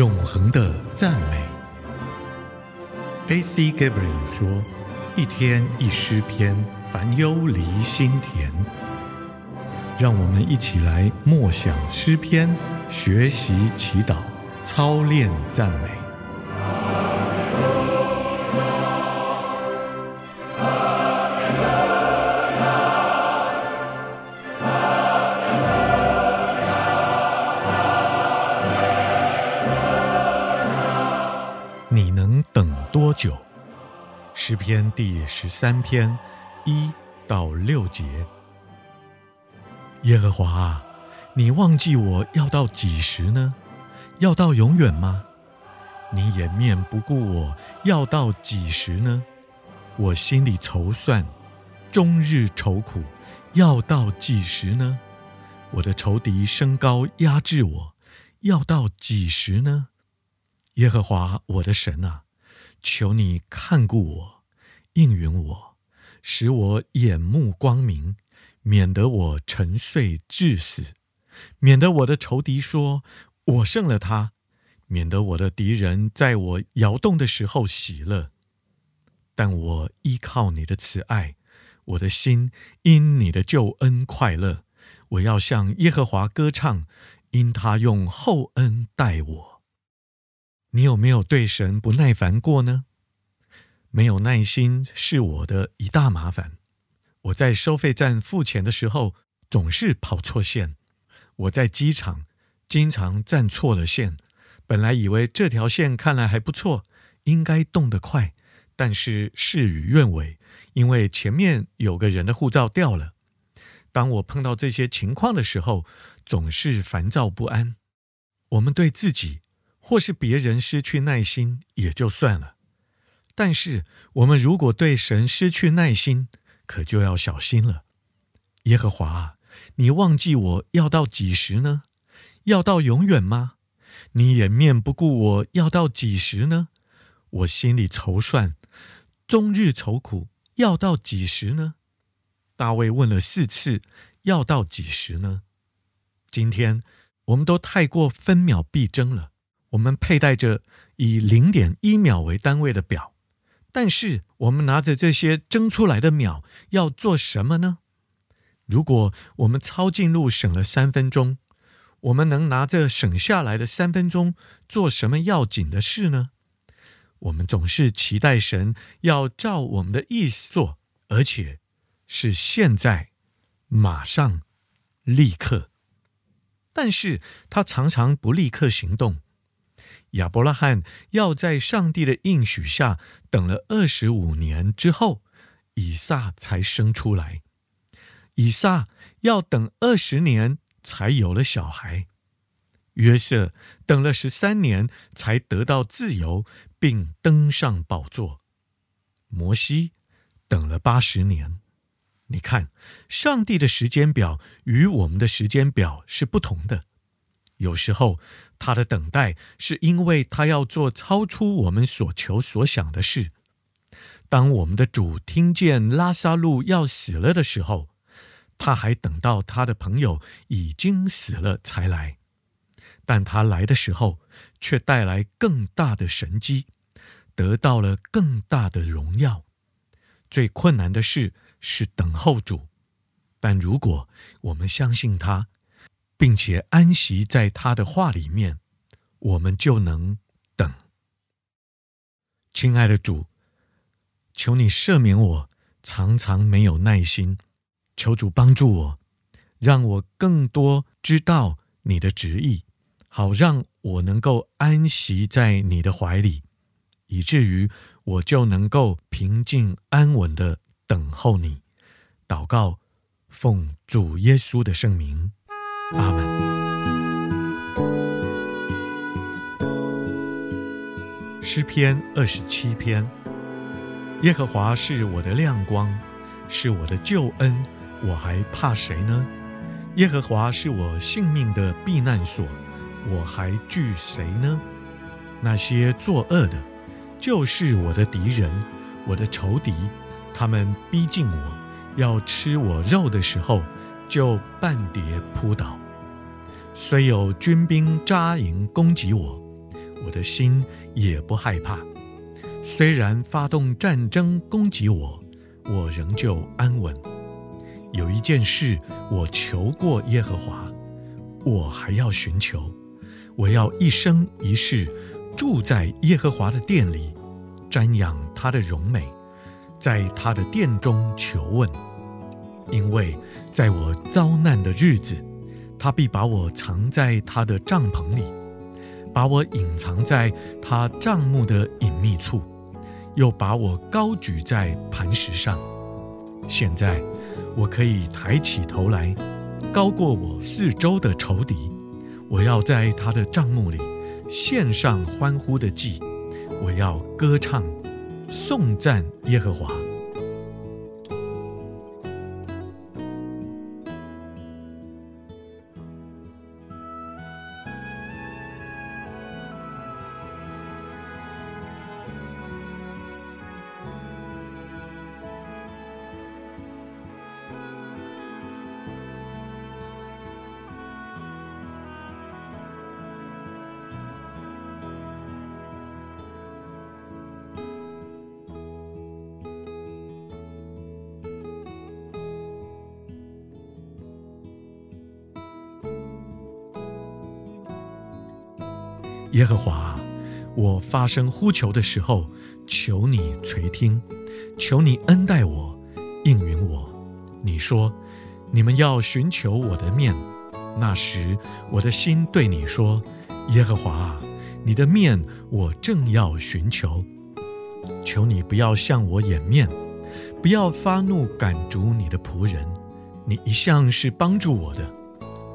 永恒的赞美。A.C. Gabriel 说：“一天一诗篇，烦忧离心田。”让我们一起来默想诗篇，学习祈祷，操练赞美。多久？诗篇第十三篇一到六节。耶和华啊，你忘记我要到几时呢？要到永远吗？你掩面不顾我要到几时呢？我心里筹算，终日愁苦，要到几时呢？我的仇敌升高压制我，要到几时呢？耶和华我的神啊，求你看顾我，应允我，使我眼目光明。免得我沉睡致死，免得我的仇敌说我胜了他，免得我的敌人在我摇动的时候喜乐。但我依靠你的慈爱，我的心因你的救恩快乐。我要向耶和华歌唱，因他用厚恩待我。你有没有对神不耐烦过呢？没有耐心是我的一大麻烦。我在收费站付钱的时候，总是跑错线；我在机场经常站错了线。本来以为这条线看来还不错，应该动得快，但是事与愿违，因为前面有个人的护照掉了。当我碰到这些情况的时候，总是烦躁不安。我们对自己或是别人失去耐心也就算了，但是我们如果对神失去耐心，可就要小心了，耶和华，你忘记我要到几时呢？要到永远吗？你掩面不顾我要到几时呢？我心里筹算，终日愁苦，要到几时呢？大卫问了四次，要到几时呢？今天我们都太过分秒必争了，我们佩戴着以零点一秒为单位的表。但是我们拿着这些争出来的秒要做什么呢？如果我们抄近路省了三分钟，我们能拿着省下来的三分钟做什么要紧的事呢？我们总是期待神要照我们的意思做，而且是现在、马上、立刻。但是他常常不立刻行动。亚伯拉罕要在上帝的应许下等了二十五年之后，以撒才生出来。以撒要等二十年才有了小孩。约瑟等了十三年才得到自由，并登上宝座。摩西等了八十年。你看，上帝的时间表与我们的时间表是不同的。有时候，他的等待是因为他要做超出我们所求所想的事。当我们的主听见拉撒路要死了的时候，他还等到他的朋友已经死了才来。但他来的时候，却带来更大的神迹，得到了更大的荣耀。最困难的事是等候主，但如果我们相信他，并且安息在他的话里面，我们就能等。亲爱的主，求你赦免我，常常没有耐心。求主帮助我，让我更多知道你的旨意，好让我能够安息在你的怀里，以至于我就能够平静安稳地等候你。祷告，奉主耶稣的圣名。阿门。诗篇二十七篇：耶和华是我的亮光，是我的救恩，我还怕谁呢？耶和华是我性命的避难所，我还惧谁呢？那些作恶的，就是我的敌人，我的仇敌，他们逼近我，要吃我肉的时候，就半跌扑倒。虽有军兵扎营攻击我，我的心也不害怕。虽然发动战争攻击我，我仍旧安稳。有一件事我求过耶和华，我还要寻求，我要一生一世住在耶和华的殿里，瞻仰他的荣美，在他的殿中求问。因为在我遭难的日子，他必把我藏在他的帐篷里，把我隐藏在他帐幕的隐秘处，又把我高举在磐石上。现在我可以抬起头来，高过我四周的仇敌。我要在他的帐幕里献上欢呼的祭，我要歌唱，颂赞耶和华。耶和华，我发声呼求的时候，求你垂听，求你恩待我，应允我。你说，你们要寻求我的面，那时我的心对你说：耶和华，你的面我正要寻求。求你不要向我掩面，不要发怒赶逐你的仆人。你一向是帮助我的，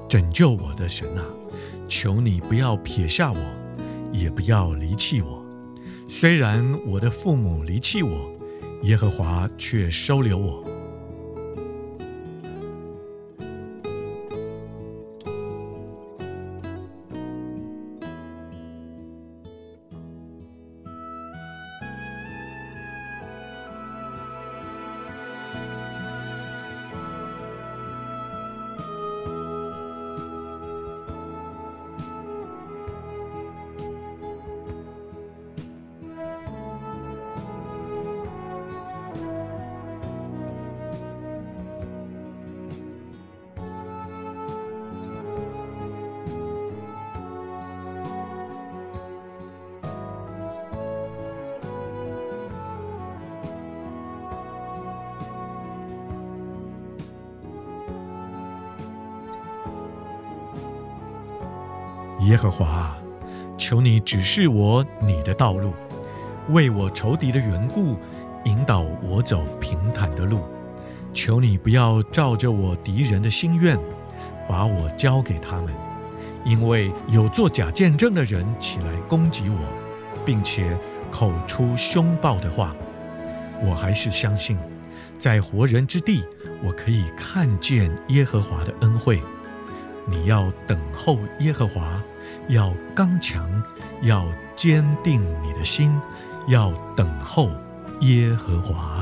拯救我的神啊，求你不要撇下我。也不要离弃我，虽然我的父母离弃我，耶和华却收留我。耶和华，求你指示我你的道路，为我仇敌的缘故，引导我走平坦的路。求你不要照着我敌人的心愿，把我交给他们，因为有作假见证的人起来攻击我，并且口出凶暴的话。我还是相信，在活人之地，我可以看见耶和华的恩惠。你要等候耶和华。要刚强，要坚定你的心，要等候耶和华。